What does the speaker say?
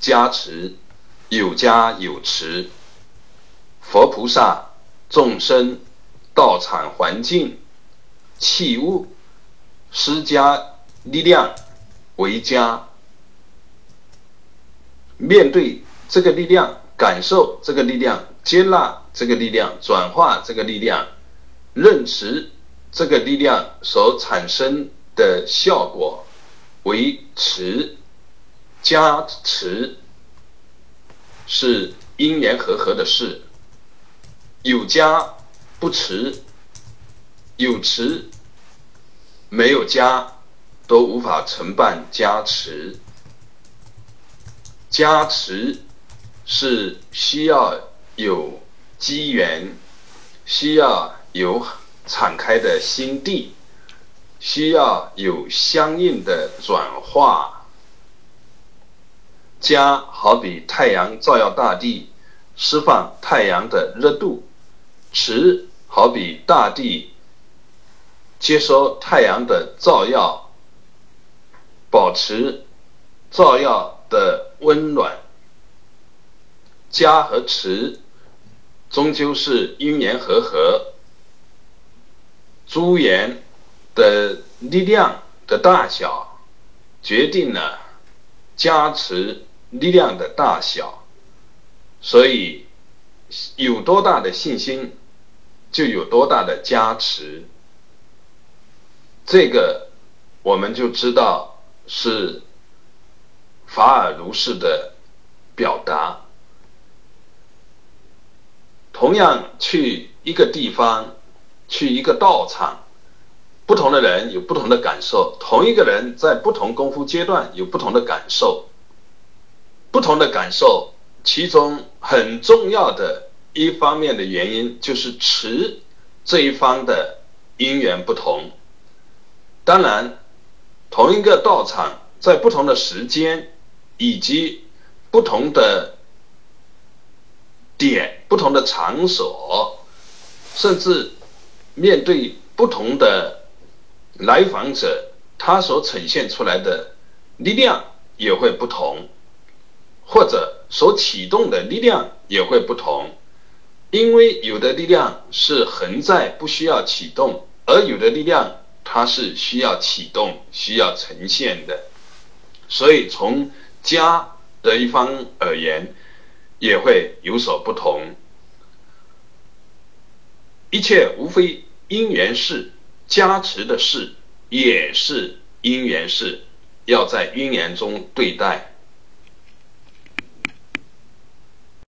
加持，有加有持。佛菩萨、众生、道场环境、器物，施加力量为加。面对这个力量，感受这个力量，接纳这个力量，转化这个力量，认识这个力量所产生的效果为持，加持是因缘和合的事。有加不持，有持没有加都无法承办加持。加持是需要有机缘，需要有敞开的心地，需要有相应的转化。加好比太阳照耀大地，释放太阳的热度。池好比大地接收太阳的照耀，保持照耀的温暖。加和池终究是因缘和合，诸缘的力量的大小决定了加持力量的大小，所以有多大的信心。就有多大的加持，这个我们就知道是法尔如是的表达。同样去一个地方，去一个道场，不同的人有不同的感受。同一个人在不同功夫阶段有不同的感受，不同的感受，其中很重要的。一方面的原因就是持这一方的因缘不同，当然，同一个道场在不同的时间以及不同的点、不同的场所，甚至面对不同的来访者，他所呈现出来的力量也会不同，或者所启动的力量也会不同。因为有的力量是横在不需要启动，而有的力量它是需要启动、需要呈现的，所以从家的一方而言，也会有所不同。一切无非因缘事，加持的事也是因缘事，要在因缘中对待。